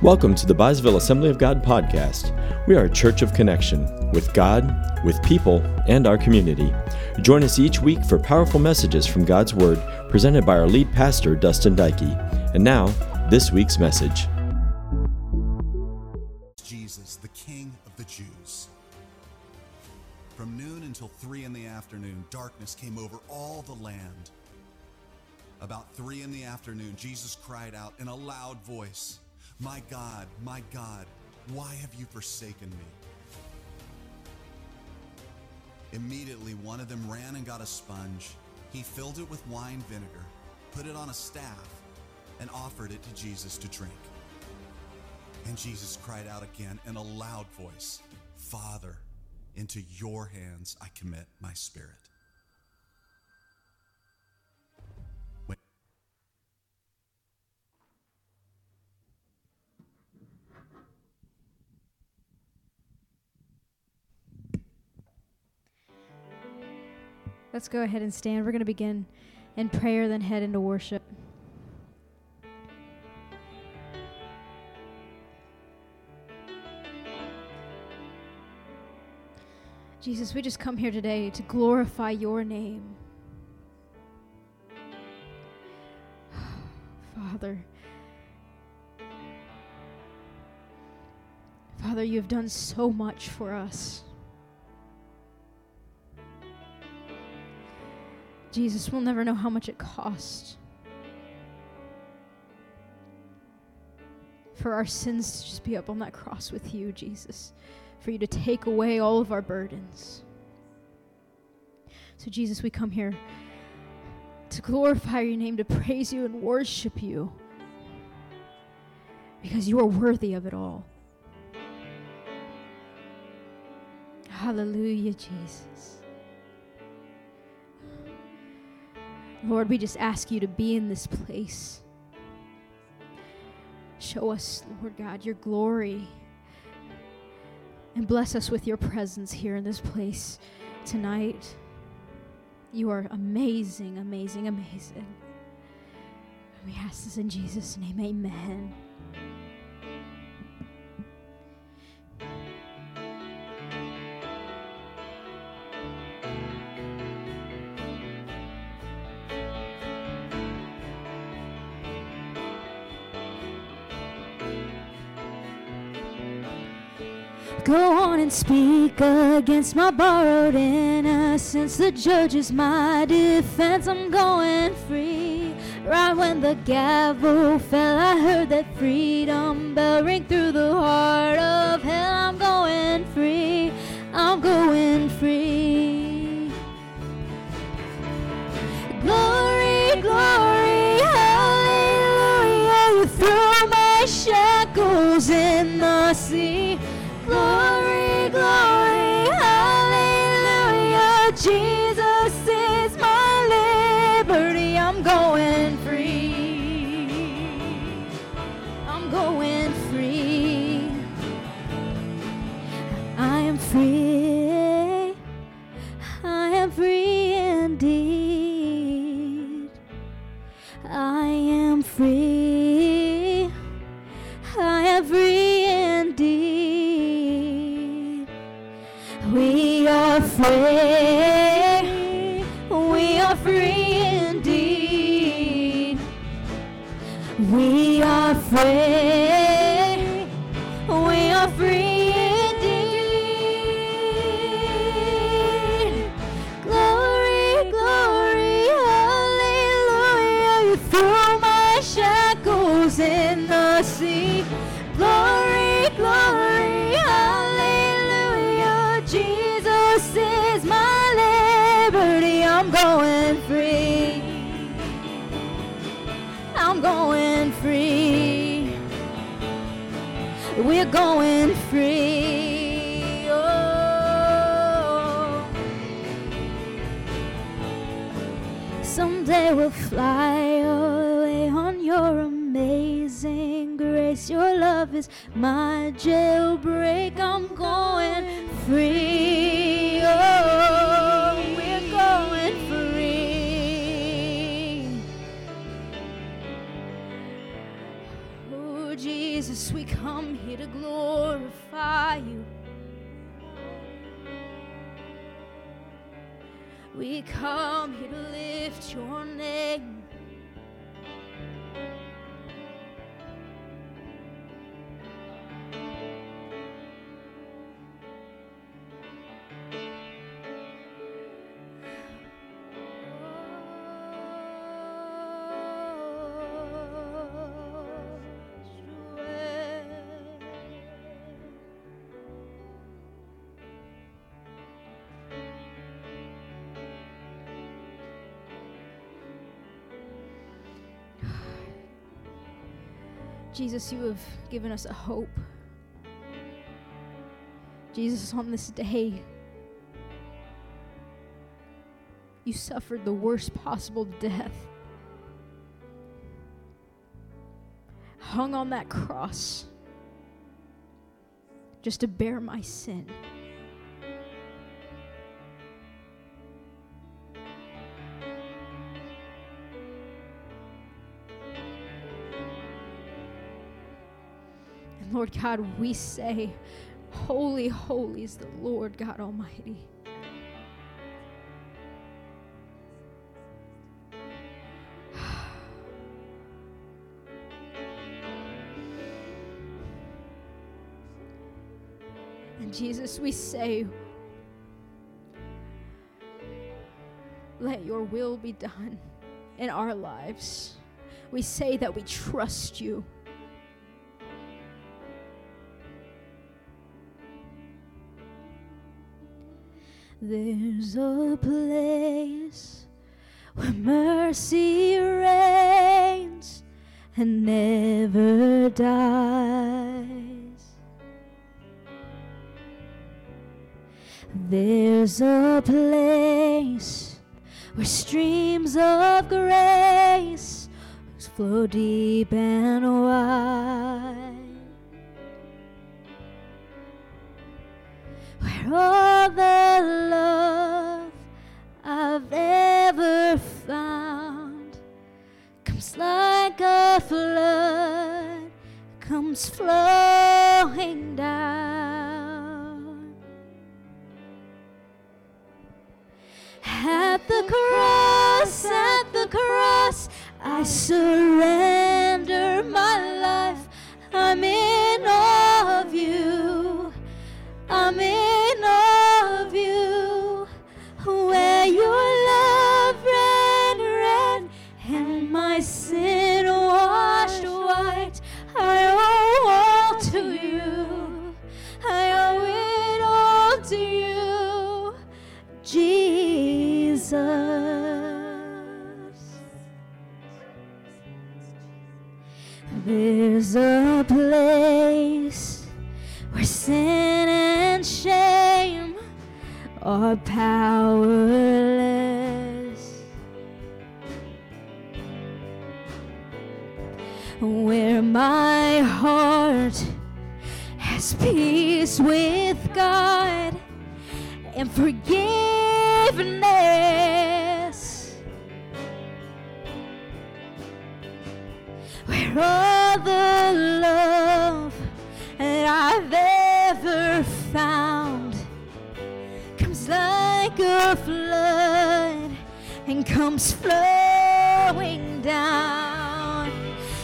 Welcome to the Byesville Assembly of God podcast. We are a church of connection with God, with people, and our community. Join us each week for powerful messages from God's Word presented by our lead pastor, Dustin Dykey. And now, this week's message. Jesus, the King of the Jews. From noon until three in the afternoon, darkness came over all the land. About three in the afternoon, Jesus cried out in a loud voice, My God, my God, why have you forsaken me? Immediately, one of them ran and got a sponge. He filled it with wine vinegar, put it on a staff, and offered it to Jesus to drink. And Jesus cried out again in a loud voice, Father, into your hands I commit my spirit. Let's go ahead and stand. We're going to begin in prayer, then head into worship. Jesus, we just come here today to glorify your name. Father, Father, you have done so much for us. Jesus, we'll never know how much it cost for our sins to just be up on that cross with you, Jesus, for you to take away all of our burdens. So, Jesus, we come here to glorify your name, to praise you and worship you because you are worthy of it all. Hallelujah, Jesus. Lord, we just ask you to be in this place. Show us, Lord God, your glory. And bless us with your presence here in this place tonight. You are amazing, amazing, amazing. We ask this in Jesus' name. Amen. Speak against my borrowed innocence. The judge is my defense. I'm going free. Right when the gavel fell, I heard that freedom bell ring through the heart of hell. I'm going free. I'm going free. Glory, glory, hallelujah. You threw my shackles in the sea. In the sea. Glory, glory, hallelujah. Jesus is my liberty. I'm going free. I'm going free. We're going free. Oh. Someday we'll fly my jailbreak. I'm going free. Oh, we're going free. Oh, Jesus, we come here to glorify you. We come here to lift your Jesus, you have given us a hope. Jesus, on this day, you suffered the worst possible death. Hung on that cross just to bear my sin. Lord God, we say, Holy, holy is the Lord God Almighty. And Jesus, we say, let your will be done in our lives. We say that we trust you. There's a place where mercy reigns and never dies. There's a place where streams of grace flow deep and wide. All the love I've ever found comes like a flood, comes flowing down. At the cross, at the cross, I surrender my life. I'm in awe of you. I'm in There's a place where sin and shame are powerless. Where my heart has peace with God and forgiveness. Like a flood and comes flowing down.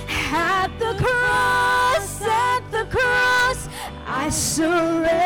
At the cross, at the cross, I surrender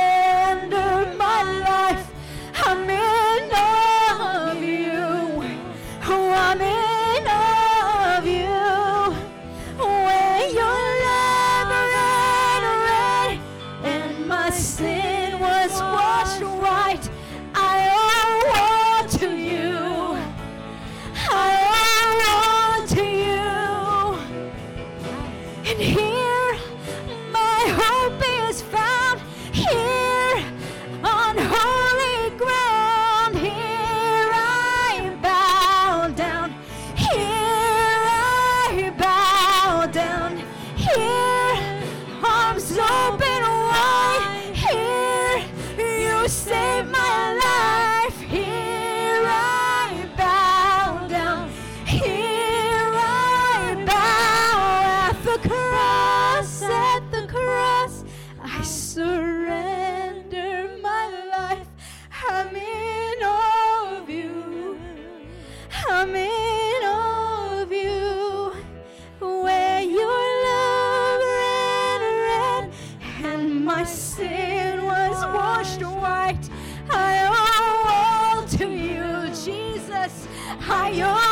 higher.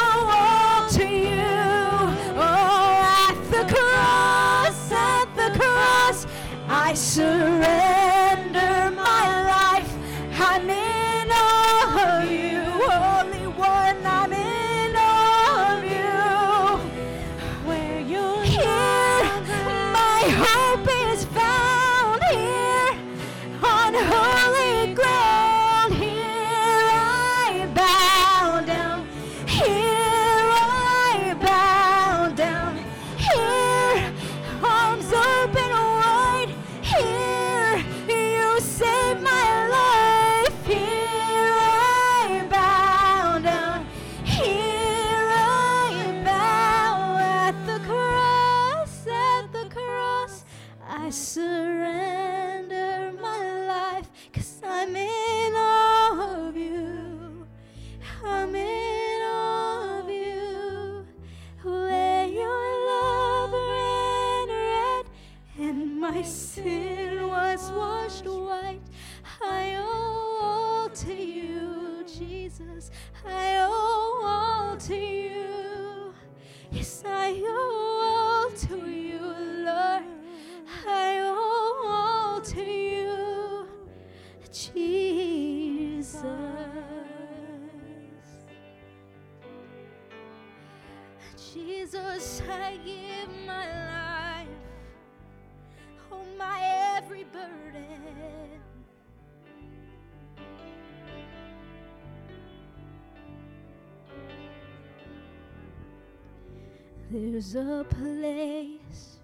There's a place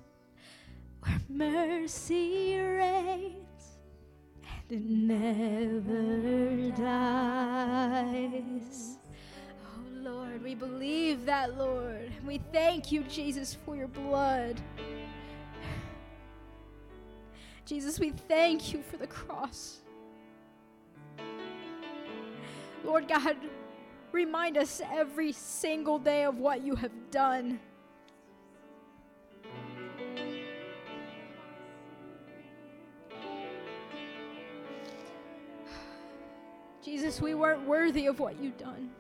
where mercy reigns and it never dies. Oh Lord, we believe that, Lord. We thank you, Jesus, for your blood. Jesus, we thank you for the cross. Lord God, remind us every single day of what you have done. Jesus, we weren't worthy of what you've done.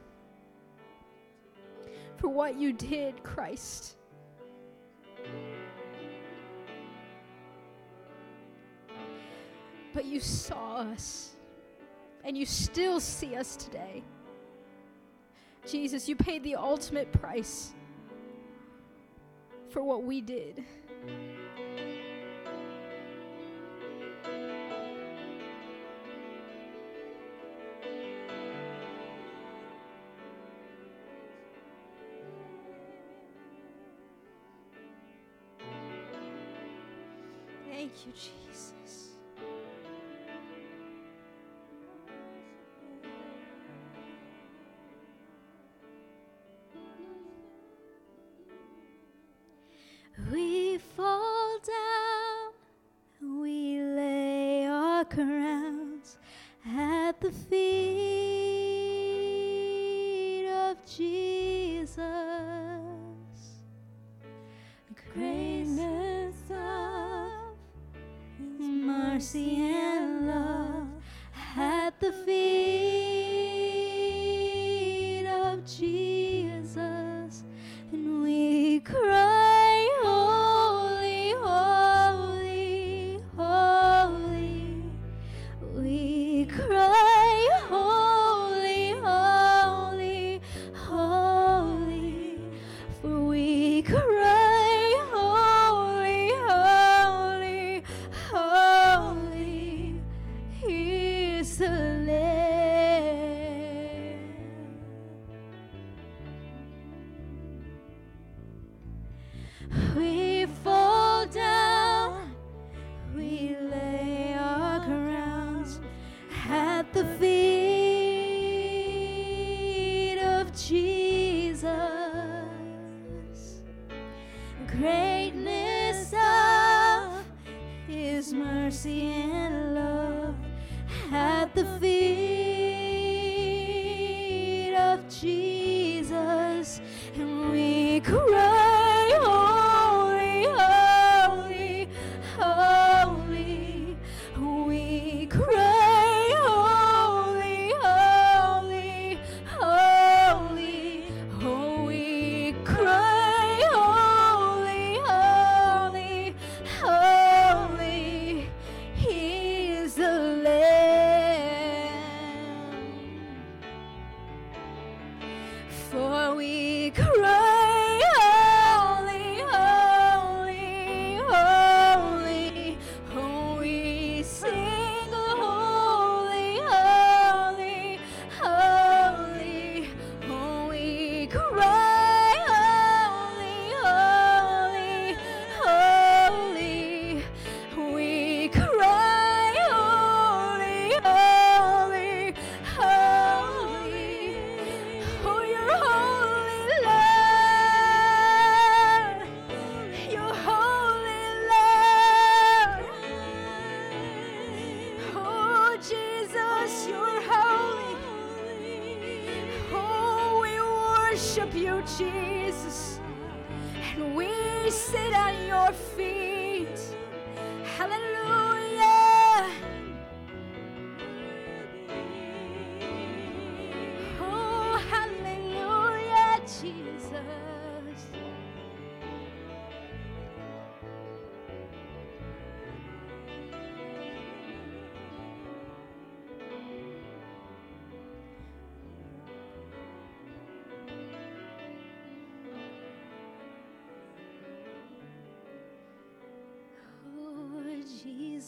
For what you did, Christ. But you saw us, and you still see us today. Jesus, you paid the ultimate price for what we did. You, Jesus.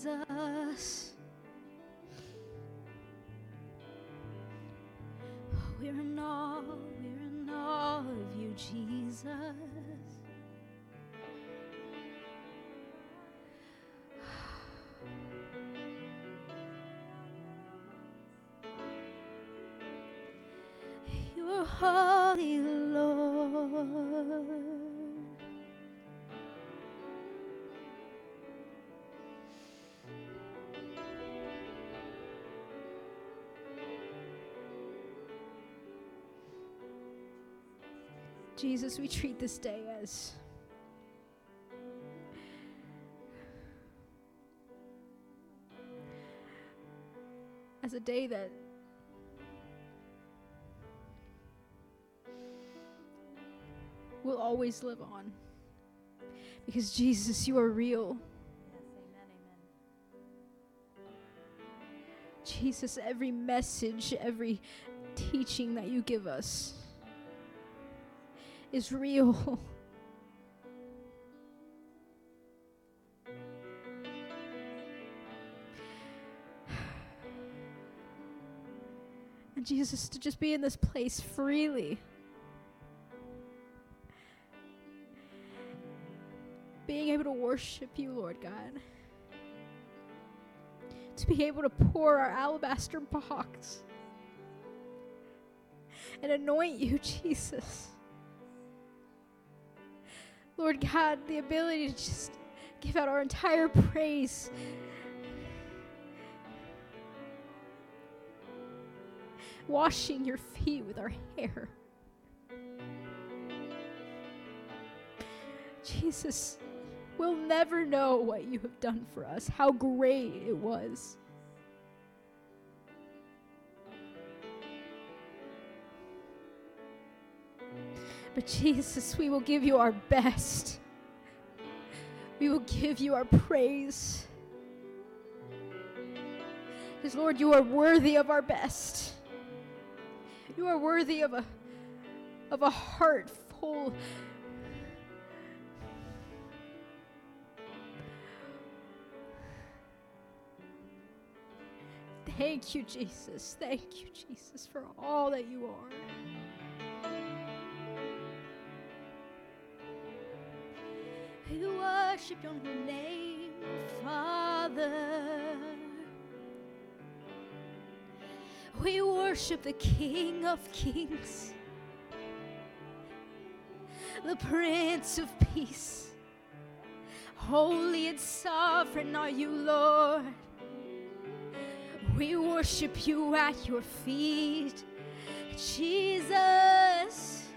Jesus. Oh, we're in awe, we're in awe of you, Jesus. You're holy, Jesus, we treat this day as as a day that will always live on. Because Jesus, you are real. Jesus, every message, every teaching that you give us is real. And Jesus, to just be in this place freely. Being able to worship you, Lord God. To be able to pour our alabaster box and anoint you, Jesus. Lord God, the ability to just give out our entire praise. Washing your feet with our hair. Jesus, we'll never know what you have done for us, how great it was. But Jesus, we will give you our best. We will give you our praise. Because, Lord, you are worthy of our best. You are worthy of a, of a heart full. Thank you, Jesus. Thank you, Jesus, for all that you are. Worship your name, Father. We worship the King of Kings, the Prince of Peace. Holy and sovereign are you, Lord. We worship you at your feet, Jesus.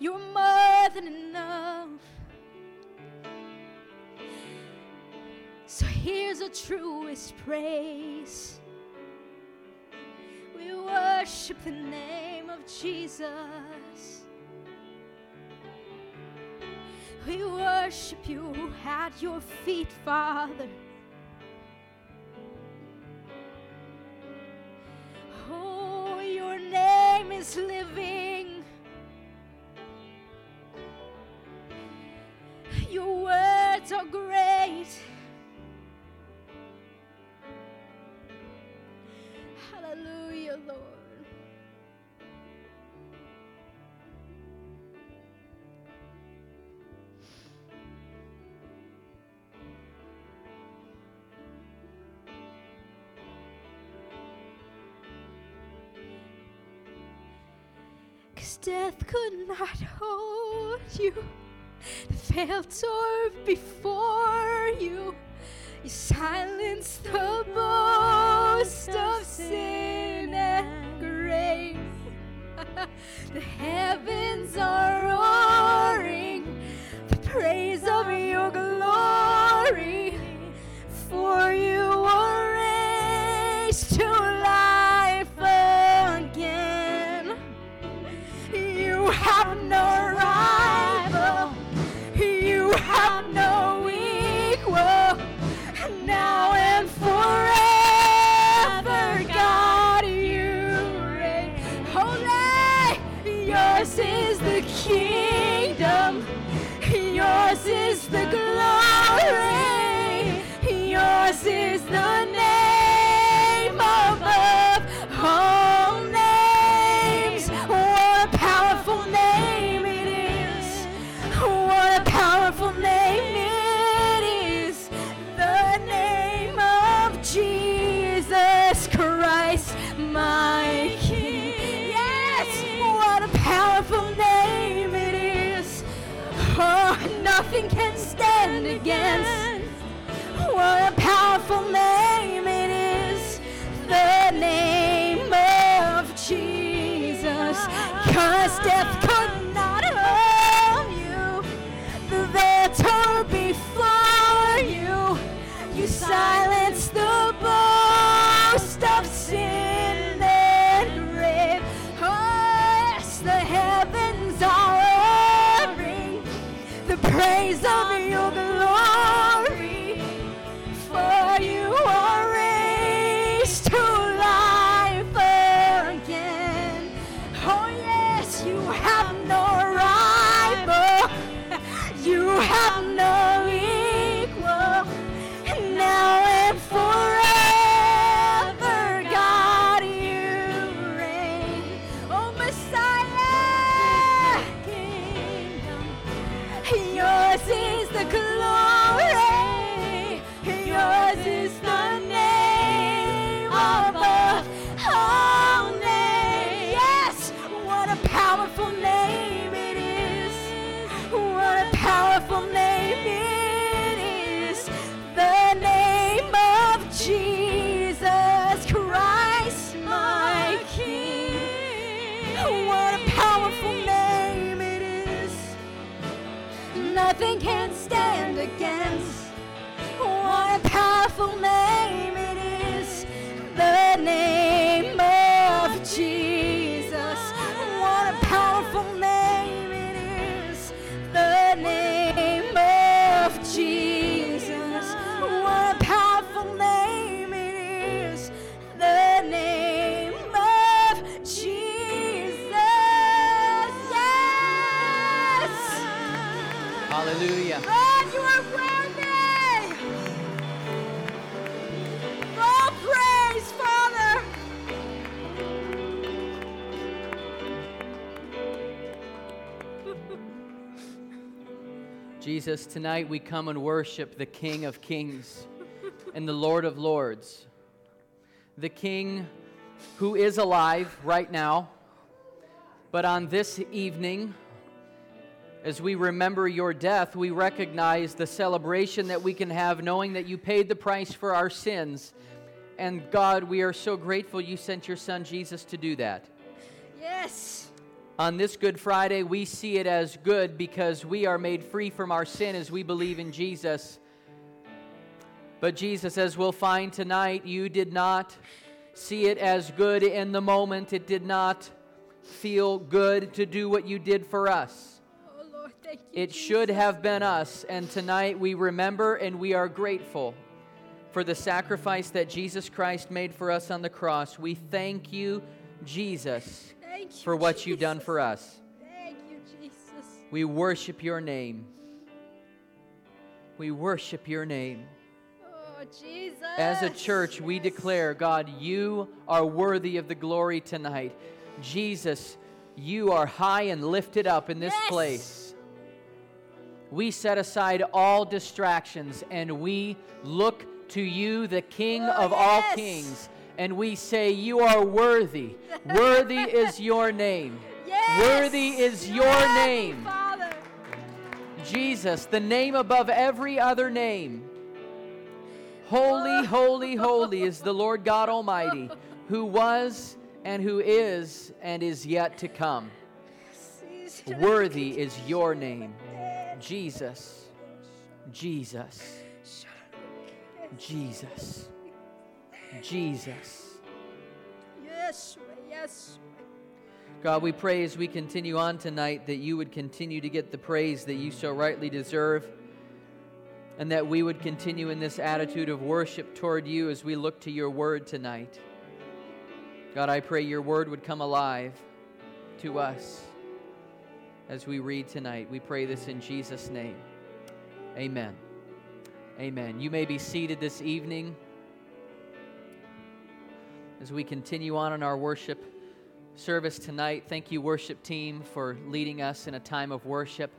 You're more than enough. Here's the truest praise. We worship the name of Jesus. We worship you at your feet, Father. Oh, your name is living. Your words are great. Hallelujah, Lord. Cause death could not hold you, the failed to before you. You silenced the boast of sin the heavens are roaring, the praise of your glory. Jesus, tonight we come and worship the King of Kings and the Lord of Lords. The King who is alive right now, but on this evening, as we remember your death, we recognize the celebration that we can have knowing that you paid the price for our sins. And God, we are so grateful you sent your son Jesus to do that. Yes. On this Good Friday, we see it as good because we are made free from our sin as we believe in Jesus. But Jesus, as we'll find tonight, you did not see it as good in the moment. It did not feel good to do what you did for us. Oh, Lord, thank you. It should have been us. And tonight we remember and we are grateful for the sacrifice that Jesus Christ made for us on the cross. We thank you, Jesus, Thank you, for what you've done for us. Thank you, Jesus. We worship your name. We worship your name. Oh, Jesus. As a church, we Yes. declare, God, you are worthy of the glory tonight. Jesus, you are high and lifted up in this Yes. place. We set aside all distractions and we look to you, the King Oh, of all kings, and we say, You are worthy. worthy is your name. Yes. Worthy is your name. Father. Jesus, the name above every other name. Holy, holy, holy is the Lord God Almighty, who was and who is and is yet to come. Worthy is your name, Jesus. Jesus. Jesus. Jesus. Yes, yes. God, we pray as we continue on tonight that you would continue to get the praise that you so rightly deserve, and that we would continue in this attitude of worship toward you as we look to your word tonight. God, I pray your word would come alive to us as we read tonight. We pray this in Jesus' name. Amen. Amen. You may be seated this evening as we continue on in our worship service tonight. Thank you, worship team, for leading us in a time of worship.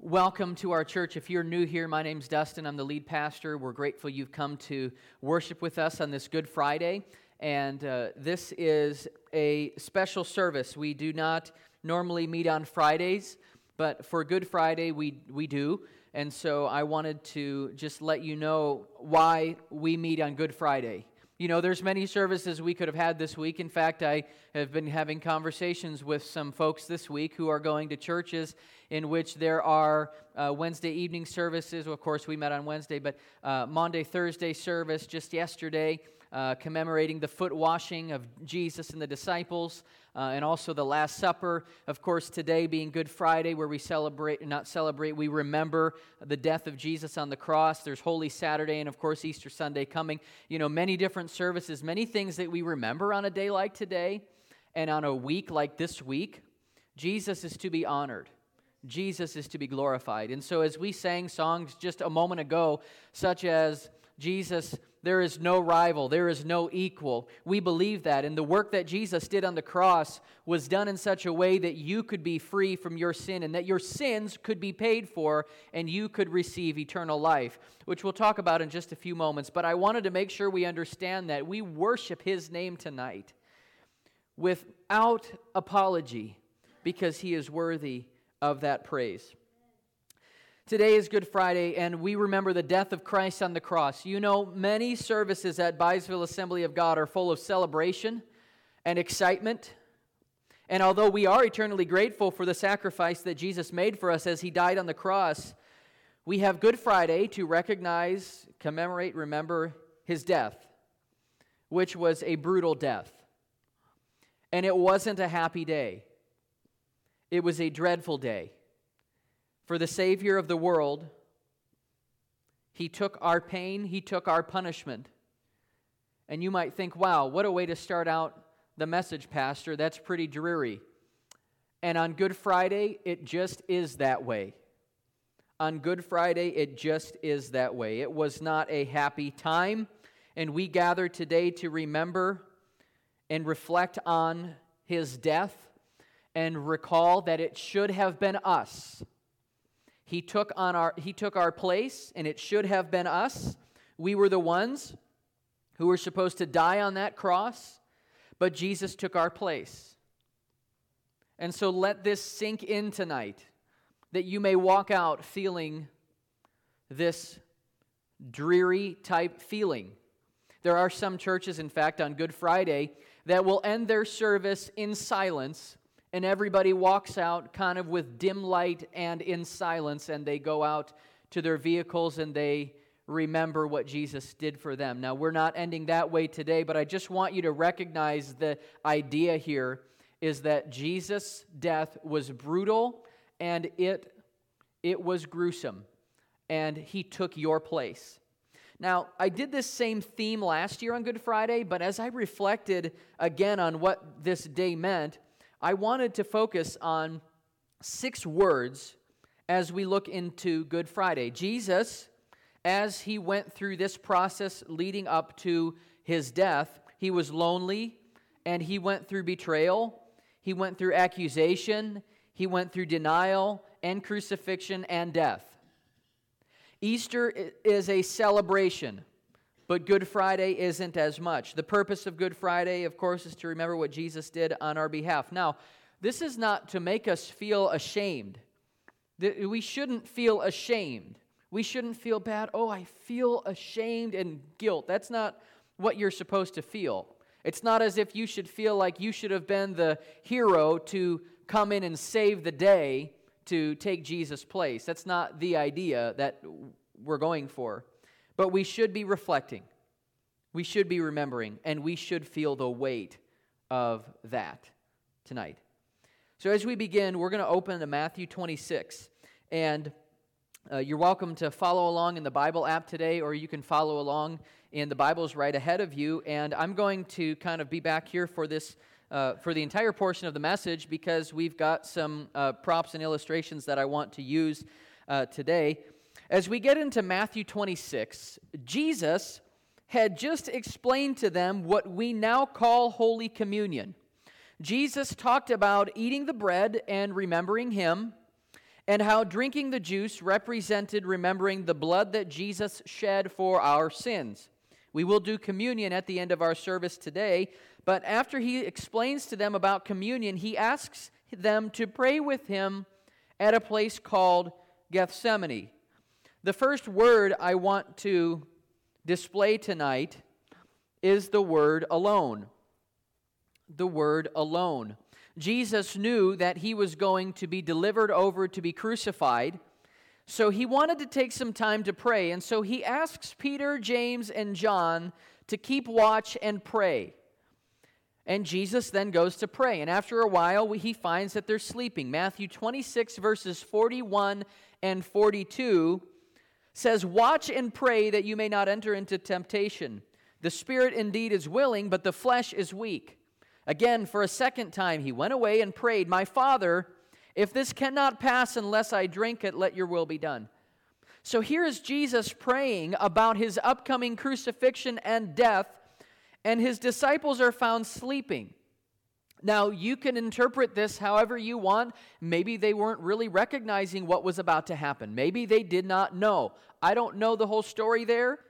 Welcome to our church. If you're new here, my name's Dustin. I'm the lead pastor. We're grateful you've come to worship with us on this Good Friday. And uh, this is a special service. We do not normally meet on Fridays, but for Good Friday, we, we do. And so I wanted to just let you know why we meet on Good Friday. You know, there's many services we could have had this week. In fact, I have been having conversations with some folks this week who are going to churches in which there are uh, Wednesday evening services. Well, of course, we met on Wednesday, but uh, Maundy, Thursday service just yesterday uh, commemorating the foot washing of Jesus and the disciples, uh, and also the Last Supper. Of course, today being Good Friday, where we celebrate, not celebrate, we remember the death of Jesus on the cross. There's Holy Saturday, and of course, Easter Sunday coming. You know, many different services, many things that we remember on a day like today, and on a week like this week. Jesus is to be honored. Jesus is to be glorified. And so, as we sang songs just a moment ago, such as Jesus there is no rival, there is no equal. We believe that. And the work that Jesus did on the cross was done in such a way that you could be free from your sin and that your sins could be paid for and you could receive eternal life, which we'll talk about in just a few moments. But I wanted to make sure we understand that we worship his name tonight without apology because he is worthy of that praise. Today is Good Friday, and we remember the death of Christ on the cross. You know, many services at Byesville Assembly of God are full of celebration and excitement. And although we are eternally grateful for the sacrifice that Jesus made for us as he died on the cross, we have Good Friday to recognize, commemorate, remember his death, which was a brutal death. And it wasn't a happy day, it was a dreadful day. For the Savior of the world, He took our pain, He took our punishment. And you might think, wow, what a way to start out the message, Pastor. That's pretty dreary. And on Good Friday, it just is that way. On Good Friday, it just is that way. It was not a happy time, and we gather today to remember and reflect on his death and recall that it should have been us he took, on our, he took our place, and it should have been us. We were the ones who were supposed to die on that cross, but Jesus took our place. And so let this sink in tonight that you may walk out feeling this dreary type feeling. There are some churches, in fact, on Good Friday that will end their service in silence and everybody walks out kind of with dim light and in silence, and they go out to their vehicles and they remember what Jesus did for them. Now, we're not ending that way today, but I just want you to recognize the idea here is that Jesus' death was brutal and it, it was gruesome, and he took your place. Now, I did this same theme last year on Good Friday, but as I reflected again on what this day meant, I wanted to focus on six words as we look into Good Friday. Jesus, as he went through this process leading up to his death, he was lonely and he went through betrayal, he went through accusation, he went through denial and crucifixion and death. Easter is a celebration but Good Friday isn't as much. The purpose of Good Friday, of course, is to remember what Jesus did on our behalf. Now, this is not to make us feel ashamed. We shouldn't feel ashamed. We shouldn't feel bad. Oh, I feel ashamed and guilt. That's not what you're supposed to feel. It's not as if you should feel like you should have been the hero to come in and save the day to take Jesus' place. That's not the idea that we're going for. But we should be reflecting, we should be remembering, and we should feel the weight of that tonight. So, as we begin, we're going to open to Matthew 26. And uh, you're welcome to follow along in the Bible app today, or you can follow along in the Bibles right ahead of you. And I'm going to kind of be back here for this uh, for the entire portion of the message because we've got some uh, props and illustrations that I want to use uh, today. As we get into Matthew 26, Jesus had just explained to them what we now call Holy Communion. Jesus talked about eating the bread and remembering Him, and how drinking the juice represented remembering the blood that Jesus shed for our sins. We will do communion at the end of our service today, but after he explains to them about communion, he asks them to pray with him at a place called Gethsemane. The first word I want to display tonight is the word alone. The word alone. Jesus knew that he was going to be delivered over to be crucified. So he wanted to take some time to pray. And so he asks Peter, James, and John to keep watch and pray. And Jesus then goes to pray. And after a while, he finds that they're sleeping. Matthew 26, verses 41 and 42 says, Watch and pray that you may not enter into temptation. The spirit indeed is willing, but the flesh is weak. Again, for a second time, he went away and prayed, My Father, if this cannot pass unless I drink it, let your will be done. So here is Jesus praying about his upcoming crucifixion and death, and his disciples are found sleeping. Now, you can interpret this however you want. Maybe they weren't really recognizing what was about to happen. Maybe they did not know. I don't know the whole story there,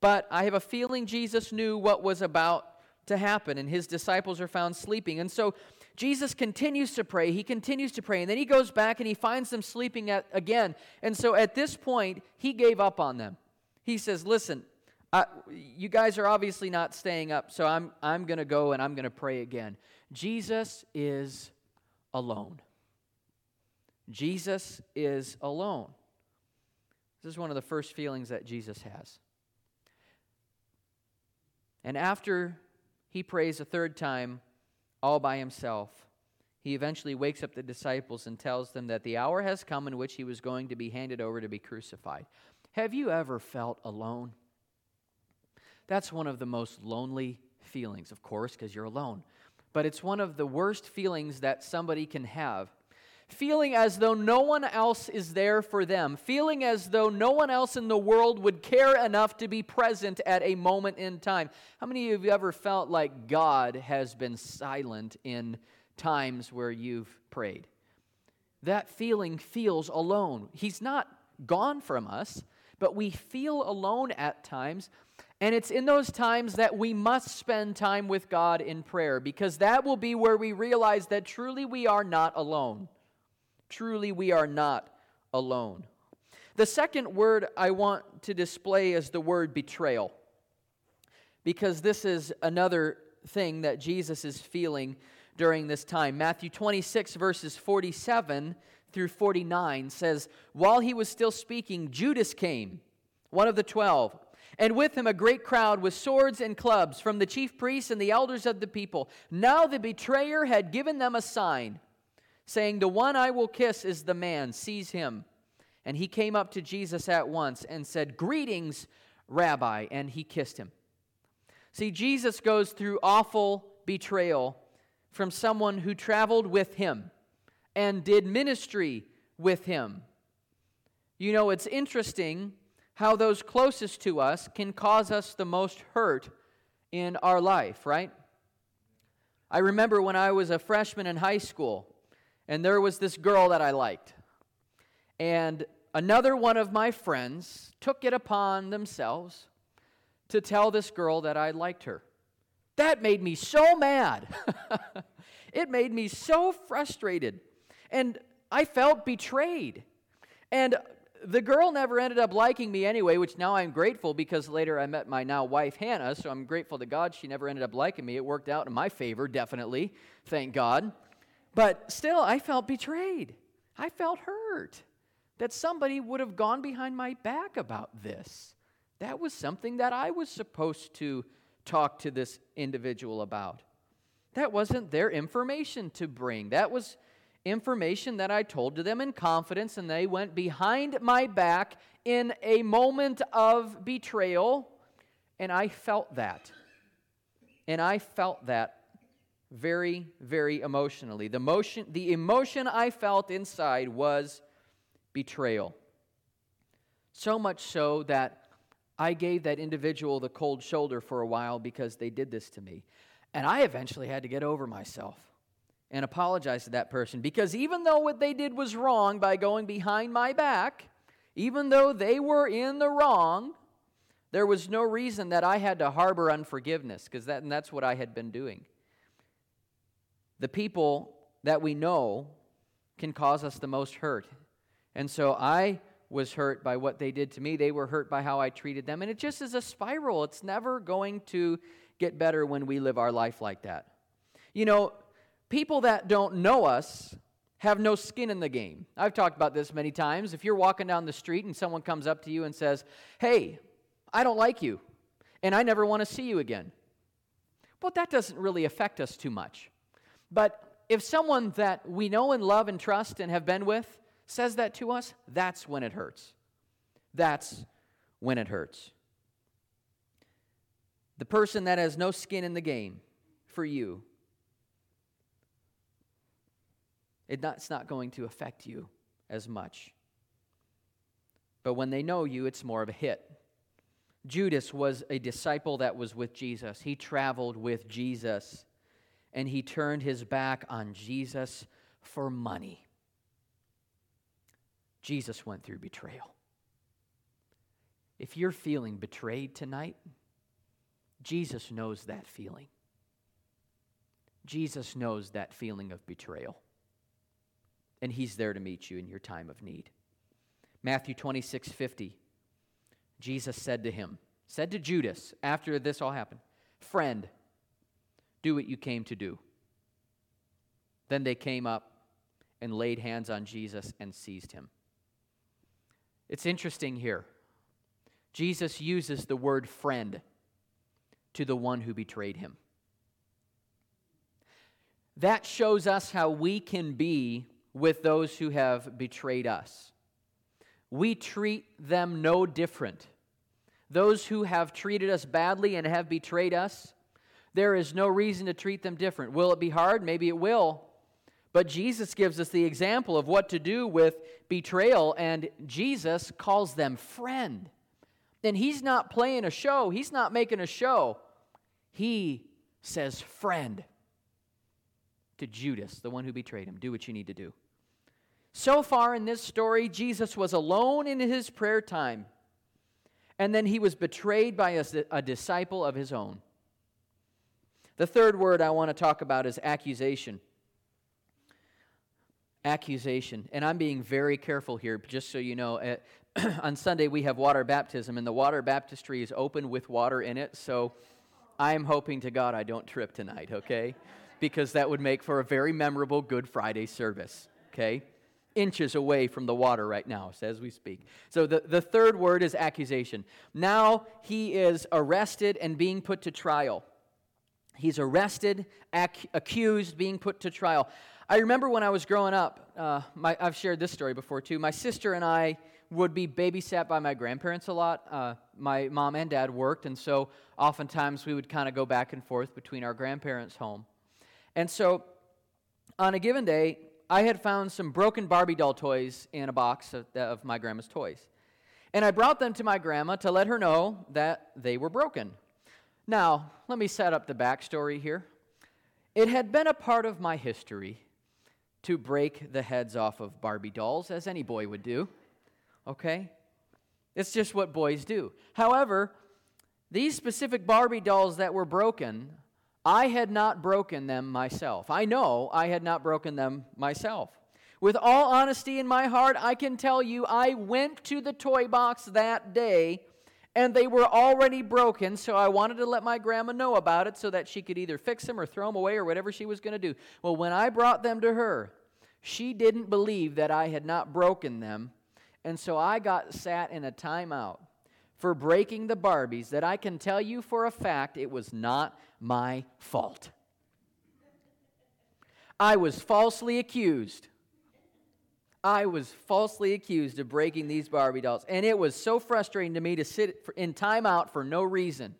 but I have a feeling Jesus knew what was about to happen, and his disciples are found sleeping. And so Jesus continues to pray. He continues to pray, and then he goes back and he finds them sleeping at, again. And so at this point, he gave up on them. He says, Listen, you guys are obviously not staying up, so I'm, I'm going to go and I'm going to pray again. Jesus is alone. Jesus is alone. This is one of the first feelings that Jesus has. And after he prays a third time, all by himself, he eventually wakes up the disciples and tells them that the hour has come in which he was going to be handed over to be crucified. Have you ever felt alone? That's one of the most lonely feelings, of course, because you're alone but it's one of the worst feelings that somebody can have. Feeling as though no one else is there for them, feeling as though no one else in the world would care enough to be present at a moment in time. How many of you have ever felt like God has been silent in times where you've prayed? That feeling feels alone. He's not gone from us, but we feel alone at times and it's in those times that we must spend time with God in prayer because that will be where we realize that truly we are not alone. Truly we are not alone. The second word I want to display is the word betrayal because this is another thing that Jesus is feeling during this time. Matthew 26, verses 47 through 49 says, While he was still speaking, Judas came, one of the twelve and with him a great crowd with swords and clubs from the chief priests and the elders of the people. Now the betrayer had given them a sign, saying, The one I will kiss is the man, seize him. And he came up to Jesus at once and said, Greetings, Rabbi, and he kissed him. See, Jesus goes through awful betrayal from someone who traveled with him and did ministry with him. You know, it's interesting how those closest to us can cause us the most hurt in our life, right? I remember when I was a freshman in high school, and there was this girl that I liked. And another one of my friends took it upon themselves to tell this girl that I liked her. That made me so mad. it made me so frustrated. And I felt betrayed. And the girl never ended up liking me anyway, which now I'm grateful because later I met my now wife, Hannah, so I'm grateful to God she never ended up liking me. It worked out in my favor, definitely. Thank God. But still, I felt betrayed. I felt hurt that somebody would have gone behind my back about this. That was something that I was supposed to talk to this individual about. That wasn't their information to bring. That was information that I told to them in confidence, and they went behind my back in a moment of betrayal, and I felt that. And I felt that very, very emotionally. The, motion, the emotion I felt inside was betrayal. So much so that I gave that individual the cold shoulder for a while because they did this to me. And I eventually had to get over myself and apologize to that person because even though what they did was wrong by going behind my back, even though they were in the wrong, there was no reason that I had to harbor unforgiveness because that, and that's what I had been doing. The people that we know can cause us the most hurt. And so I was hurt by what they did to me. They were hurt by how I treated them. And it just is a spiral. It's never going to get better when we live our life like that. You know, people that don't know us have no skin in the game. I've talked about this many times. If you're walking down the street and someone comes up to you and says, Hey, I don't like you, and I never want to see you again. Well, that doesn't really affect us too much. But if someone that we know and love and trust and have been with says that to us, that's when it hurts. That's when it hurts. The person that has no skin in the game for you, it's not going to affect you as much. But when they know you, it's more of a hit. Judas was a disciple that was with Jesus. He traveled with Jesus, and he turned his back on Jesus for money. Jesus went through betrayal. If you're feeling betrayed tonight, Jesus knows that feeling. Jesus knows that feeling of betrayal. And he's there to meet you in your time of need. Matthew 26 50. Jesus said to him, said to Judas after this all happened, Friend, do what you came to do. Then they came up and laid hands on Jesus and seized him. It's interesting here. Jesus uses the word friend to the one who betrayed him. That shows us how we can be with those who have betrayed us. We treat them no different those who have treated us badly and have betrayed us, there is no reason to treat them different. Will it be hard? Maybe it will. But Jesus gives us the example of what to do with betrayal, and Jesus calls them friend. And he's not playing a show, he's not making a show. He says, friend to Judas, the one who betrayed him. Do what you need to do. So far in this story, Jesus was alone in his prayer time. And then he was betrayed by a, a disciple of his own. The third word I want to talk about is accusation. Accusation. And I'm being very careful here, just so you know. At, on Sunday, we have water baptism, and the water baptistry is open with water in it. So I'm hoping to God I don't trip tonight, okay? Because that would make for a very memorable Good Friday service, okay? inches away from the water right now, as we speak. So the, the third word is accusation. Now he is arrested and being put to trial. He's arrested, ac- accused, being put to trial. I remember when I was growing up, uh, my, I've shared this story before too. My sister and I would be babysat by my grandparents a lot. Uh, my mom and dad worked, and so oftentimes we would kind of go back and forth between our grandparents' home. And so on a given day, I had found some broken Barbie doll toys in a box of, of my grandma's toys. And I brought them to my grandma to let her know that they were broken. Now, let me set up the backstory here. It had been a part of my history to break the heads off of Barbie dolls, as any boy would do. Okay? It's just what boys do. However, these specific Barbie dolls that were broken, I had not broken them myself. I know I had not broken them myself. With all honesty in my heart, I can tell you I went to the toy box that day and they were already broken, so I wanted to let my grandma know about it so that she could either fix them or throw them away or whatever she was going to do. Well, when I brought them to her, she didn't believe that I had not broken them, and so I got sat in a timeout for breaking the Barbies that I can tell you for a fact it was not my fault. I was falsely accused. I was falsely accused of breaking these Barbie dolls. And it was so frustrating to me to sit in timeout for no reason.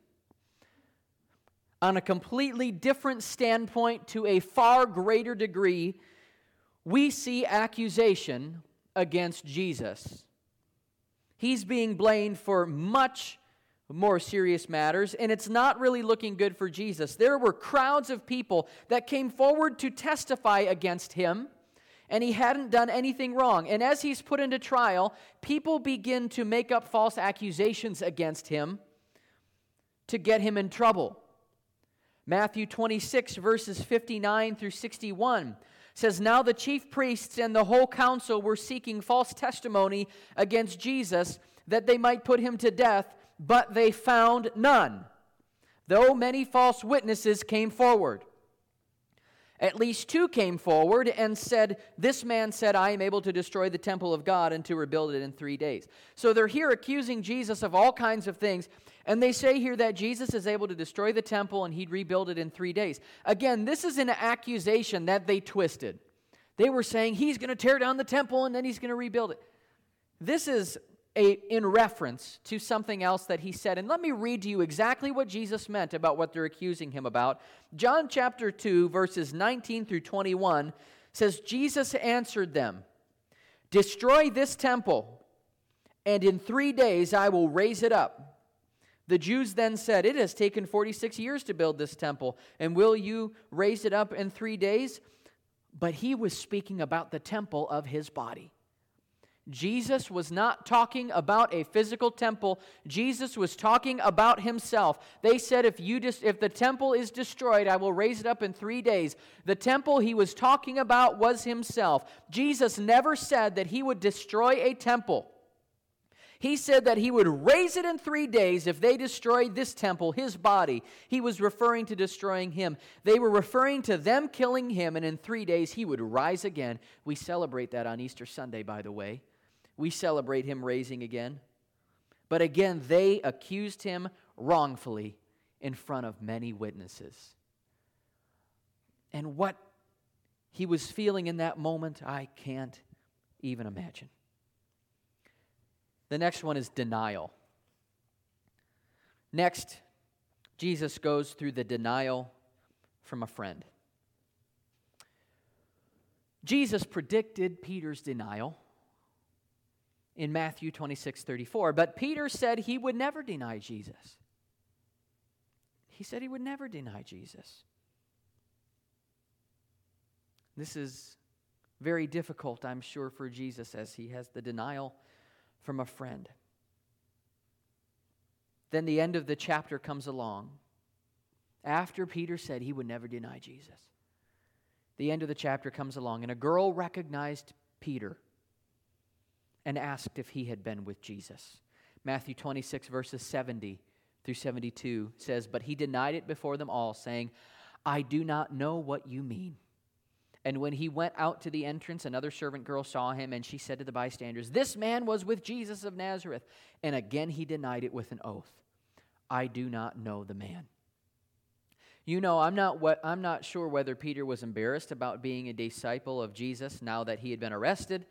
on a completely different standpoint to a far greater degree, we see accusation against Jesus. He's being blamed for much more serious matters, and it's not really looking good for Jesus. There were crowds of people that came forward to testify against him, and he hadn't done anything wrong. And as he's put into trial, people begin to make up false accusations against him to get him in trouble. Matthew 26, verses 59 through 61 says, Now the chief priests and the whole council were seeking false testimony against Jesus that they might put him to death, but they found none, though many false witnesses came forward. At least two came forward and said, This man said, I am able to destroy the temple of God and to rebuild it in three days. So they're here accusing Jesus of all kinds of things. And they say here that Jesus is able to destroy the temple and he'd rebuild it in three days. Again, this is an accusation that they twisted. They were saying he's going to tear down the temple and then he's going to rebuild it. This is a, in reference to something else that he said. And let me read to you exactly what Jesus meant about what they're accusing him about. John chapter 2, verses 19 through 21 says, Jesus answered them, Destroy this temple, and in three days I will raise it up. The Jews then said, It has taken 46 years to build this temple, and will you raise it up in three days? But he was speaking about the temple of his body. Jesus was not talking about a physical temple. Jesus was talking about himself. They said, if, you dis- if the temple is destroyed, I will raise it up in three days. The temple he was talking about was himself. Jesus never said that he would destroy a temple. He said that he would raise it in three days if they destroyed this temple, his body. He was referring to destroying him. They were referring to them killing him, and in three days he would rise again. We celebrate that on Easter Sunday, by the way. We celebrate him raising again. But again, they accused him wrongfully in front of many witnesses. And what he was feeling in that moment, I can't even imagine. The next one is denial. Next, Jesus goes through the denial from a friend. Jesus predicted Peter's denial in Matthew 26 34. But Peter said he would never deny Jesus. He said he would never deny Jesus. This is very difficult, I'm sure, for Jesus as he has the denial from a friend. Then the end of the chapter comes along. After Peter said he would never deny Jesus, the end of the chapter comes along, and a girl recognized Peter and asked if he had been with Jesus. Matthew 26, verses 70 through 72 says, But he denied it before them all, saying, I do not know what you mean. And when he went out to the entrance, another servant girl saw him, and she said to the bystanders, This man was with Jesus of Nazareth. And again he denied it with an oath I do not know the man. You know, I'm not, what, I'm not sure whether Peter was embarrassed about being a disciple of Jesus now that he had been arrested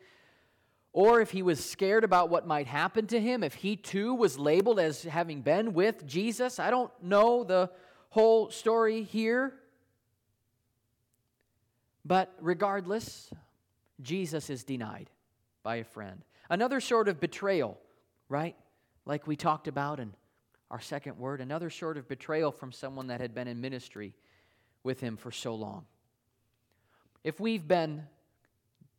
or if he was scared about what might happen to him, if he too was labeled as having been with Jesus. I don't know the whole story here. But regardless, Jesus is denied by a friend. Another sort of betrayal, right? Like we talked about in our second word, another sort of betrayal from someone that had been in ministry with him for so long. If we've been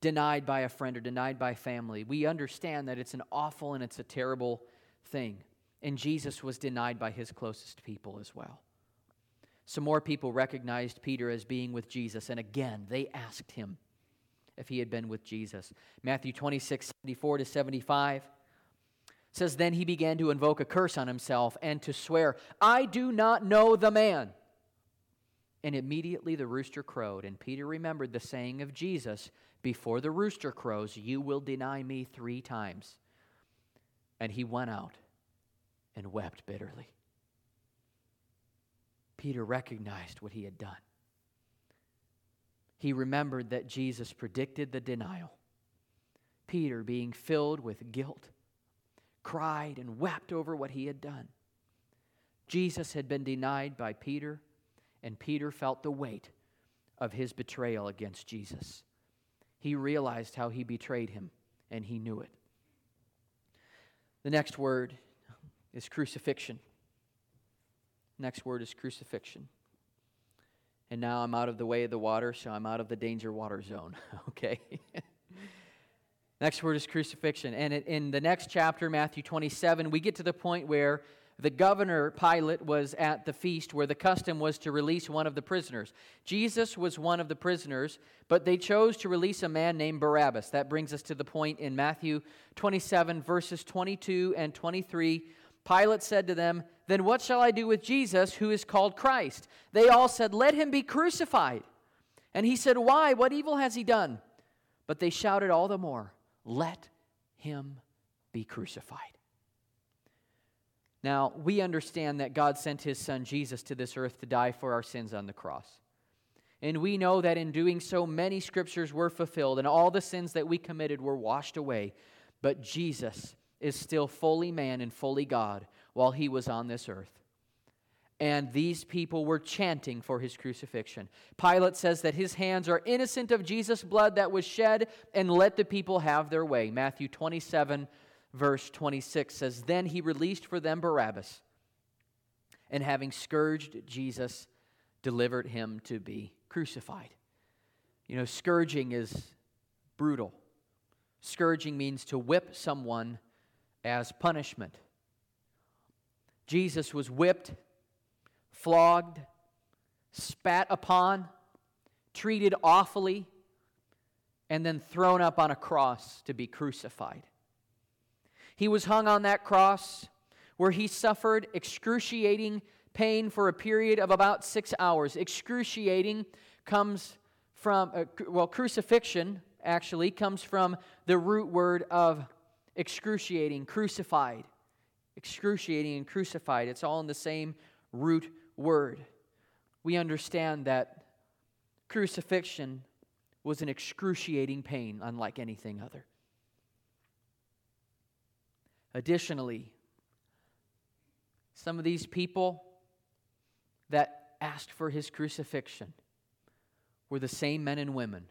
denied by a friend or denied by family. We understand that it's an awful and it's a terrible thing. And Jesus was denied by his closest people as well. Some more people recognized Peter as being with Jesus, and again, they asked him if he had been with Jesus. Matthew 26, 74 to 75 says, Then he began to invoke a curse on himself and to swear, I do not know the man. And immediately the rooster crowed, and Peter remembered the saying of Jesus before the rooster crows, you will deny me three times. And he went out and wept bitterly. Peter recognized what he had done. He remembered that Jesus predicted the denial. Peter, being filled with guilt, cried and wept over what he had done. Jesus had been denied by Peter And Peter felt the weight of his betrayal against Jesus. He realized how he betrayed him, and he knew it. The next word is crucifixion. Next word is crucifixion. And now I'm out of the way of the water, so I'm out of the danger water zone, okay? next word is crucifixion. And in the next chapter, Matthew 27, we get to the point where the governor Pilate was at the feast where the custom was to release one of the prisoners. Jesus was one of the prisoners, but they chose to release a man named Barabbas. That brings us to the point in Matthew 27, verses 22 and 23. Pilate said to them, Then what shall I do with Jesus, who is called Christ? They all said, Let him be crucified. And he said, Why? What evil has he done? But they shouted all the more, Let him be crucified. Now, we understand that God sent his son Jesus to this earth to die for our sins on the cross. And we know that in doing so, many scriptures were fulfilled and all the sins that we committed were washed away. But Jesus is still fully man and fully God while he was on this earth. And these people were chanting for his crucifixion. Pilate says that his hands are innocent of Jesus' blood that was shed, and let the people have their way. Matthew 27, verse 26 says, Then he released for them Barabbas, and having scourged Jesus, delivered him to be crucified. You know, scourging is brutal. Scourging means to whip someone as punishment. Jesus was whipped, flogged, spat upon, treated awfully, and then thrown up on a cross to be crucified. He was hung on that cross where he suffered excruciating pain for a period of about six hours. Excruciating comes from, uh, well, crucifixion actually comes from the root word of excruciating, crucified. Excruciating and crucified. It's all in the same root word. We understand that crucifixion was an excruciating pain, unlike anything other. Additionally, some of these people that asked for his crucifixion were the same men and women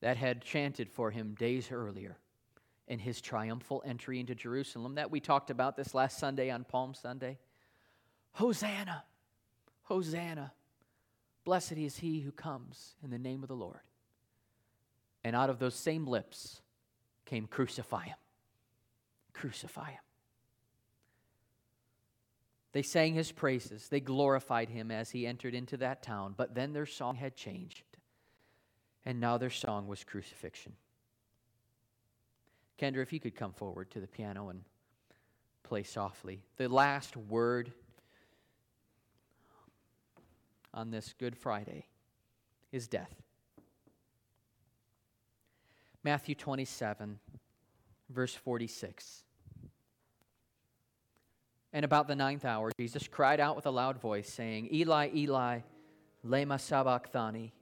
that had chanted for him days earlier in his triumphal entry into Jerusalem that we talked about this last Sunday on Palm Sunday. Hosanna! Hosanna! Blessed is he who comes in the name of the Lord. And out of those same lips came crucify him. Crucify him. They sang his praises. They glorified him as he entered into that town. But then their song had changed. And now their song was crucifixion. Kendra, if you could come forward to the piano and play softly. The last word on this Good Friday is death. Matthew 27, verse 46. And about the ninth hour, Jesus cried out with a loud voice, saying, Eli, Eli, lema sabachthani.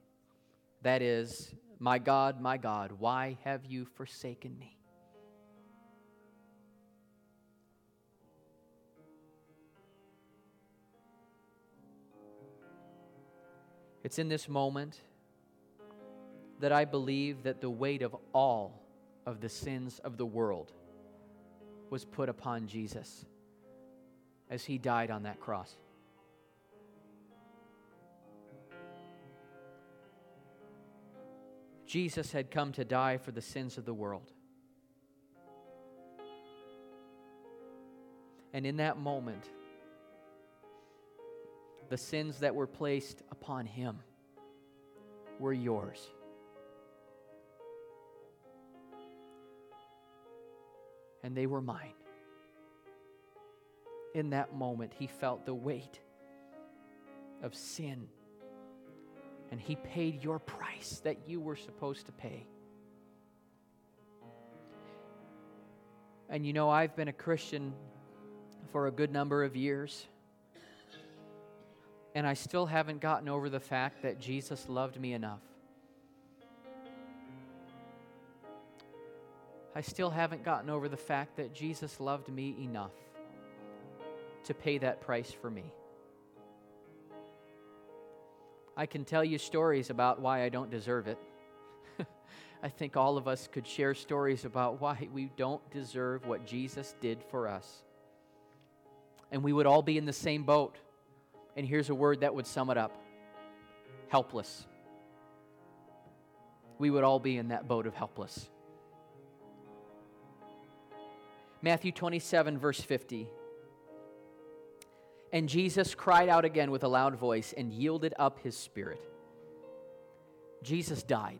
That is, My God, my God, why have you forsaken me? It's in this moment that I believe that the weight of all of the sins of the world was put upon Jesus as he died on that cross. Jesus had come to die for the sins of the world. And in that moment, the sins that were placed upon him were yours. And they were mine in that moment, he felt the weight of sin. And he paid your price that you were supposed to pay. And you know, I've been a Christian for a good number of years. And I still haven't gotten over the fact that Jesus loved me enough. I still haven't gotten over the fact that Jesus loved me enough to pay that price for me. I can tell you stories about why I don't deserve it. I think all of us could share stories about why we don't deserve what Jesus did for us. And we would all be in the same boat. And here's a word that would sum it up helpless. We would all be in that boat of helpless. Matthew 27, verse 50. And Jesus cried out again with a loud voice and yielded up his spirit. Jesus died.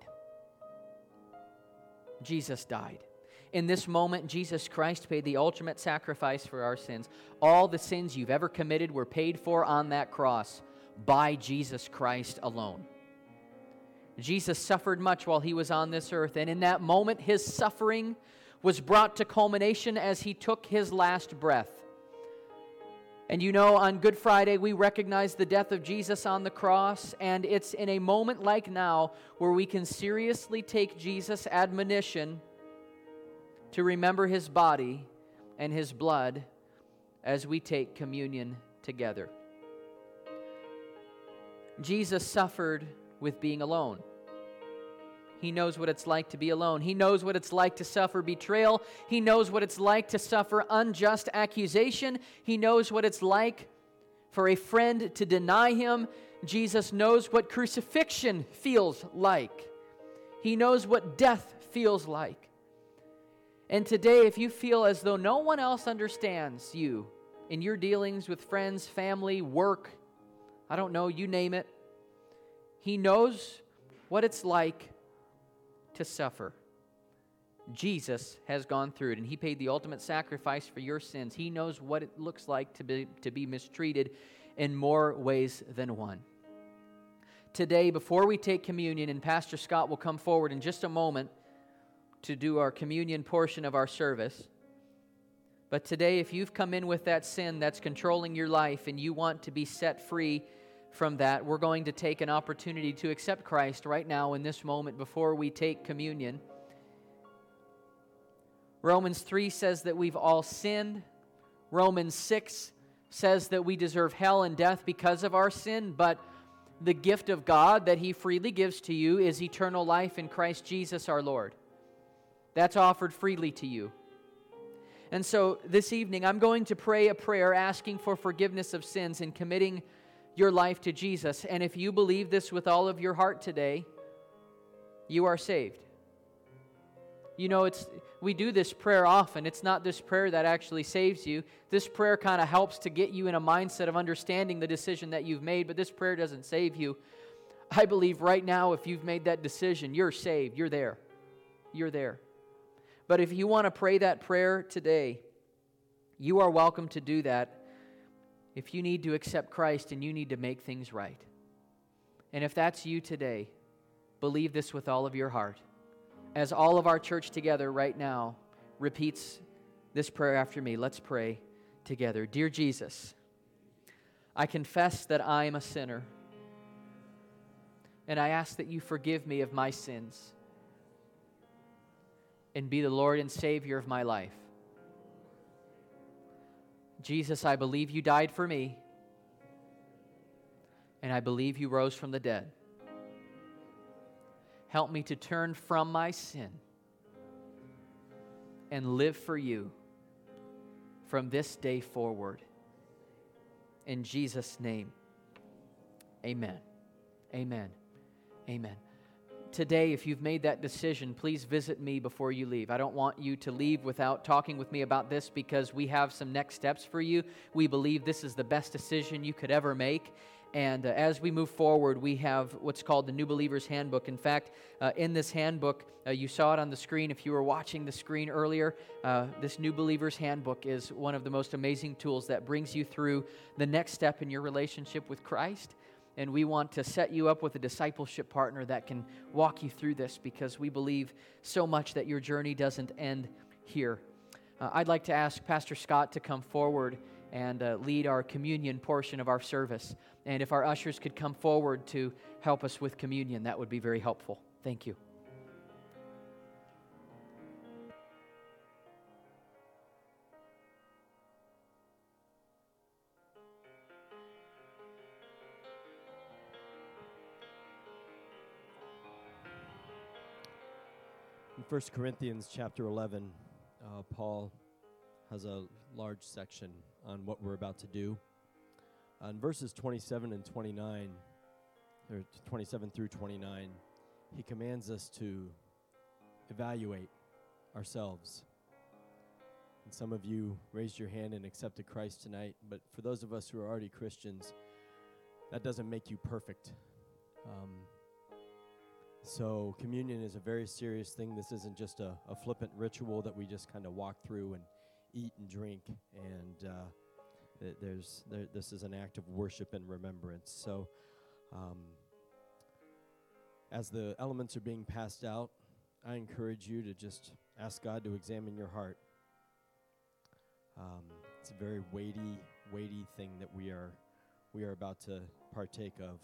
Jesus died. In this moment, Jesus Christ paid the ultimate sacrifice for our sins. All the sins you've ever committed were paid for on that cross by Jesus Christ alone. Jesus suffered much while he was on this earth, and in that moment, his suffering was brought to culmination as he took his last breath. And you know, on Good Friday, we recognize the death of Jesus on the cross, and it's in a moment like now where we can seriously take Jesus' admonition to remember his body and his blood as we take communion together. Jesus suffered with being alone. He knows what it's like to be alone. He knows what it's like to suffer betrayal. He knows what it's like to suffer unjust accusation. He knows what it's like for a friend to deny him. Jesus knows what crucifixion feels like. He knows what death feels like. And today, if you feel as though no one else understands you in your dealings with friends, family, work, I don't know, you name it, He knows what it's like to suffer. Jesus has gone through it, and He paid the ultimate sacrifice for your sins. He knows what it looks like to be, to be mistreated in more ways than one. Today, before we take communion, and Pastor Scott will come forward in just a moment to do our communion portion of our service. But today, if you've come in with that sin that's controlling your life and you want to be set free, from that, we're going to take an opportunity to accept Christ right now in this moment before we take communion. Romans 3 says that we've all sinned. Romans 6 says that we deserve hell and death because of our sin, but the gift of God that He freely gives to you is eternal life in Christ Jesus our Lord. That's offered freely to you. And so this evening, I'm going to pray a prayer asking for forgiveness of sins and committing your life to Jesus. And if you believe this with all of your heart today, you are saved. You know, it's we do this prayer often. It's not this prayer that actually saves you. This prayer kind of helps to get you in a mindset of understanding the decision that you've made, but this prayer doesn't save you. I believe right now, if you've made that decision, you're saved. You're there. You're there. But if you want to pray that prayer today, you are welcome to do that if you need to accept Christ and you need to make things right. And if that's you today, believe this with all of your heart. As all of our church together right now repeats this prayer after me, let's pray together. Dear Jesus, I confess that I am a sinner, and I ask that you forgive me of my sins and be the Lord and Savior of my life. Jesus, I believe you died for me, and I believe you rose from the dead. Help me to turn from my sin and live for you from this day forward. In Jesus' name, amen. Amen. Amen today, if you've made that decision, please visit me before you leave. I don't want you to leave without talking with me about this because we have some next steps for you. We believe this is the best decision you could ever make. And uh, as we move forward, we have what's called the New Believer's Handbook. In fact, uh, in this handbook, uh, you saw it on the screen. If you were watching the screen earlier, uh, this New Believer's Handbook is one of the most amazing tools that brings you through the next step in your relationship with Christ. And we want to set you up with a discipleship partner that can walk you through this because we believe so much that your journey doesn't end here. Uh, I'd like to ask Pastor Scott to come forward and uh, lead our communion portion of our service. And if our ushers could come forward to help us with communion, that would be very helpful. Thank you. 1 Corinthians chapter 11, uh, Paul has a large section on what we're about to do. In verses 27 and 29, or 27 through 29, he commands us to evaluate ourselves. And some of you raised your hand and accepted Christ tonight, but for those of us who are already Christians, that doesn't make you perfect. Um, so, communion is a very serious thing. This isn't just a, a flippant ritual that we just kind of walk through and eat and drink. And uh, th- there's there, this is an act of worship and remembrance. So, um, as the elements are being passed out, I encourage you to just ask God to examine your heart. Um, it's a very weighty, weighty thing that we are we are about to partake of.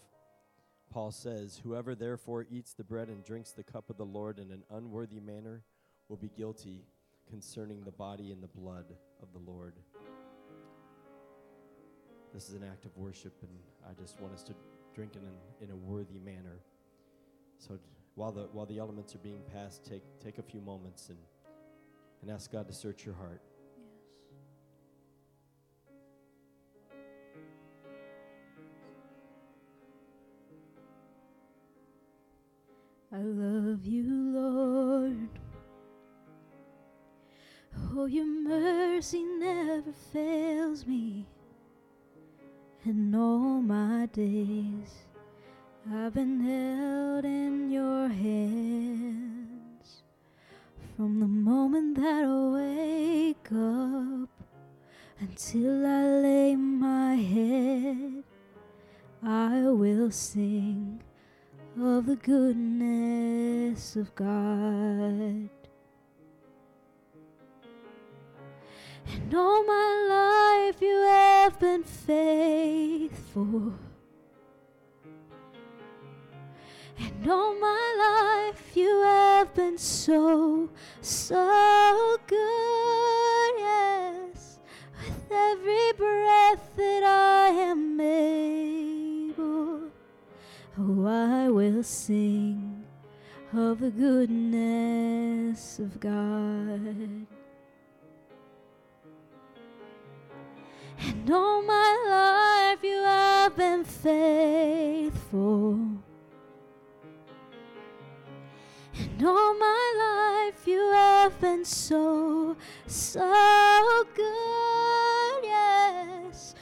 Paul says, Whoever therefore eats the bread and drinks the cup of the Lord in an unworthy manner will be guilty concerning the body and the blood of the Lord. This is an act of worship, and I just want us to drink in, in a worthy manner. So while the, while the elements are being passed, take, take a few moments and, and ask God to search your heart. I love you, Lord. Oh, your mercy never fails me. And all my days I've been held in your hands. From the moment that I wake up until I lay my head, I will sing of the goodness of God. And all my life you have been faithful. And all my life you have been so, so good, yes. With every breath that I am able, oh, I will sing of the goodness of God. And all my life you have been faithful. And all my life you have been so, so good, yes.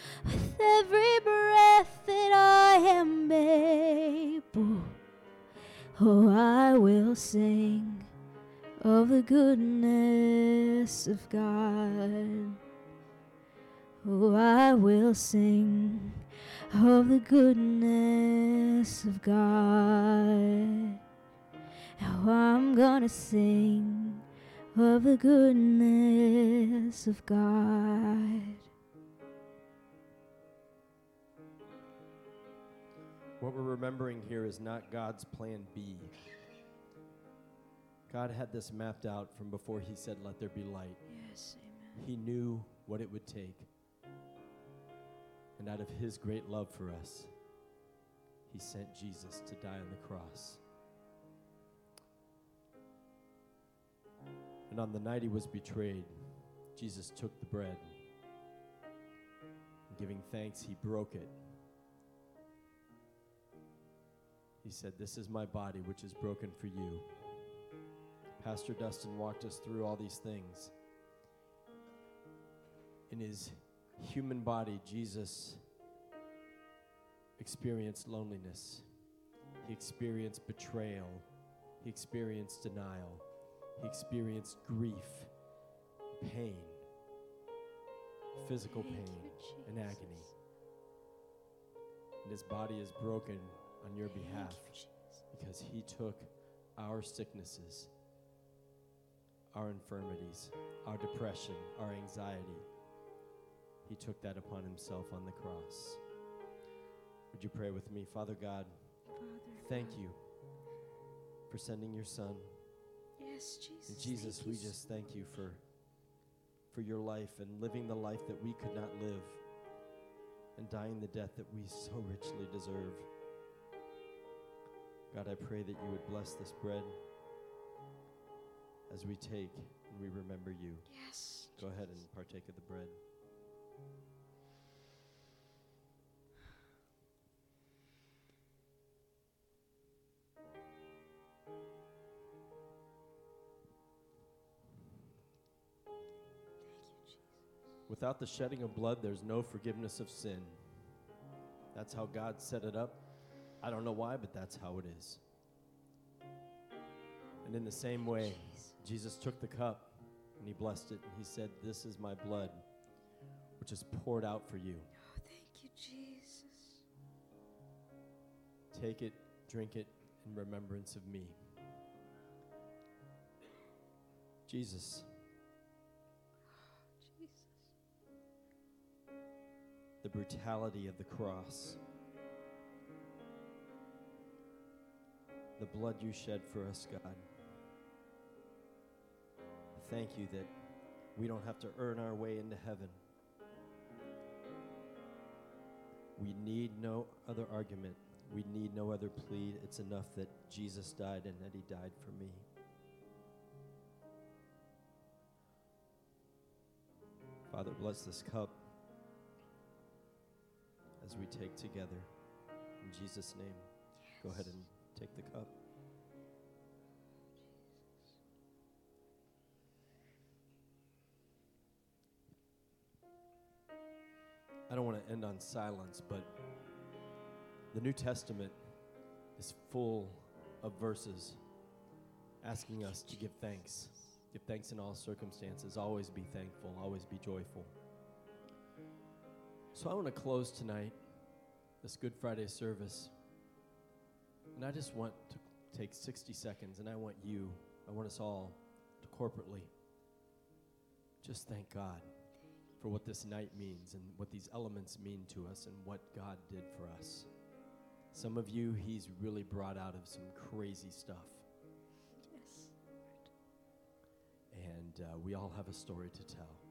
Every breath that I am able, oh, I will sing of the goodness of God. Oh, I will sing of the goodness of God. Oh, I'm gonna sing of the goodness of God. What we're remembering here is not God's plan B. God had this mapped out from before He said, Let there be light. Yes, amen. He knew what it would take. And out of His great love for us, He sent Jesus to die on the cross. And on the night He was betrayed, Jesus took the bread. And giving thanks, He broke it. He said, This is my body, which is broken for you. Pastor Dustin walked us through all these things. In his human body, Jesus experienced loneliness, he experienced betrayal, he experienced denial, he experienced grief, pain, physical pain, and agony. And his body is broken on your behalf you, because he took our sicknesses, our infirmities, our depression, our anxiety. He took that upon himself on the cross. Would you pray with me? Father God, Father thank God. you for sending your son. Yes, Jesus. And Jesus, we so just thank you for for your life and living the life that we could not live and dying the death that we so richly deserve. God, I pray that you would bless this bread. as we take and we remember you. Yes. Go ahead and partake of the bread. Without the shedding of blood, there's no forgiveness of sin. That's how God set it up. I don't know why, but that's how it is. And in the same way, Jesus took the cup and he blessed it and he said, This is my blood, which is poured out for you. Oh, thank you, Jesus. Take it, drink it in remembrance of me. Jesus, oh, Jesus. the brutality of the cross, the blood you shed for us, God. Thank you that we don't have to earn our way into heaven. We need no other argument. We need no other plea. It's enough that Jesus died and that he died for me. Father, bless this cup as we take together. In Jesus' name, go ahead and take the cup. I don't want to end on silence, but the New Testament is full of verses asking us to give thanks. Give thanks in all circumstances. Always be thankful. Always be joyful. So I want to close tonight, this Good Friday service. And I just want to take 60 seconds, and I want you, I want us all to corporately just thank God for what this night means and what these elements mean to us and what God did for us. Some of you, He's really brought out of some crazy stuff. Yes. and uh, we all have a story to tell.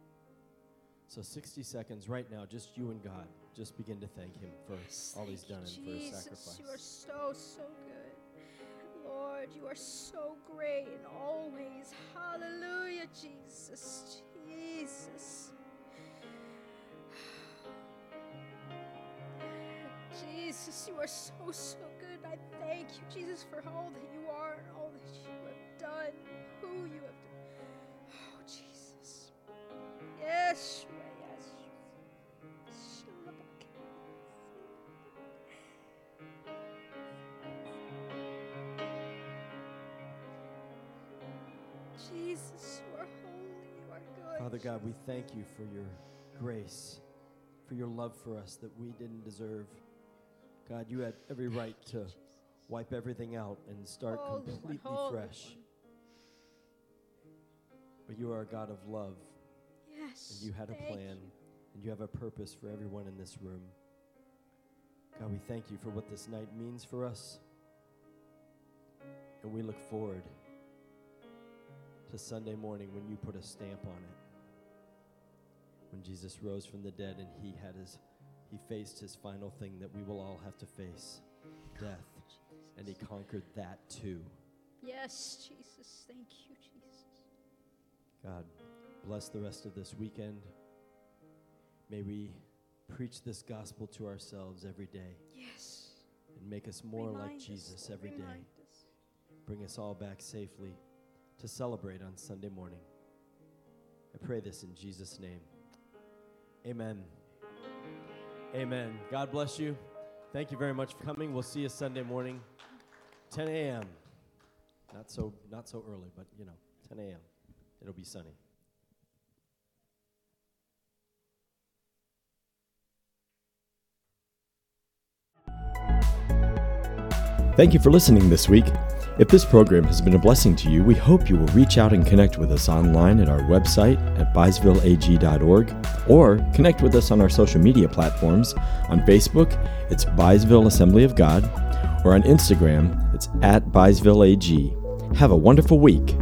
So, 60 seconds right now, just you and God. Just begin to thank Him for Yes, all He's done and for His Jesus. sacrifice. You are so, so good. Lord, you are so great and always. Hallelujah, Jesus. Jesus. Jesus, you are so, so good. I thank you, Jesus, for all that you are and all that you have done, who you have done. Oh, Jesus. Yes, yes. Jesus, you are holy, you are good. Father God, we thank you for your grace, for your love for us that we didn't deserve. God, you had every right to wipe everything out and start Holy one, completely holy fresh. one. But you are a God of love, Yes. and you had a plan, you. and you have a purpose for everyone in this room. God, we thank you for what this night means for us. And we look forward to Sunday morning when you put a stamp on it. When Jesus rose from the dead and he had his he faced his final thing that we will all have to face, death, and he conquered that too. Yes, Jesus. Thank you, Jesus. God, bless the rest of this weekend. May we preach this gospel to ourselves every day Yes. and make us more like Remind us, Jesus Lord, every day. remind us. Bring us all back safely to celebrate on Sunday morning. I pray this in Jesus' name. Amen. Amen. God bless you. Thank you very much for coming. We'll see you Sunday morning, 10 a.m. Not so not so early, but you know, 10 a.m. It'll be sunny. Thank you for listening this week. If this program has been a blessing to you, we hope you will reach out and connect with us online at our website at byesvilleag.org or connect with us on our social media platforms. On Facebook, it's Byesville Assembly of God, or on Instagram, it's at ByesvilleAG. Have a wonderful week.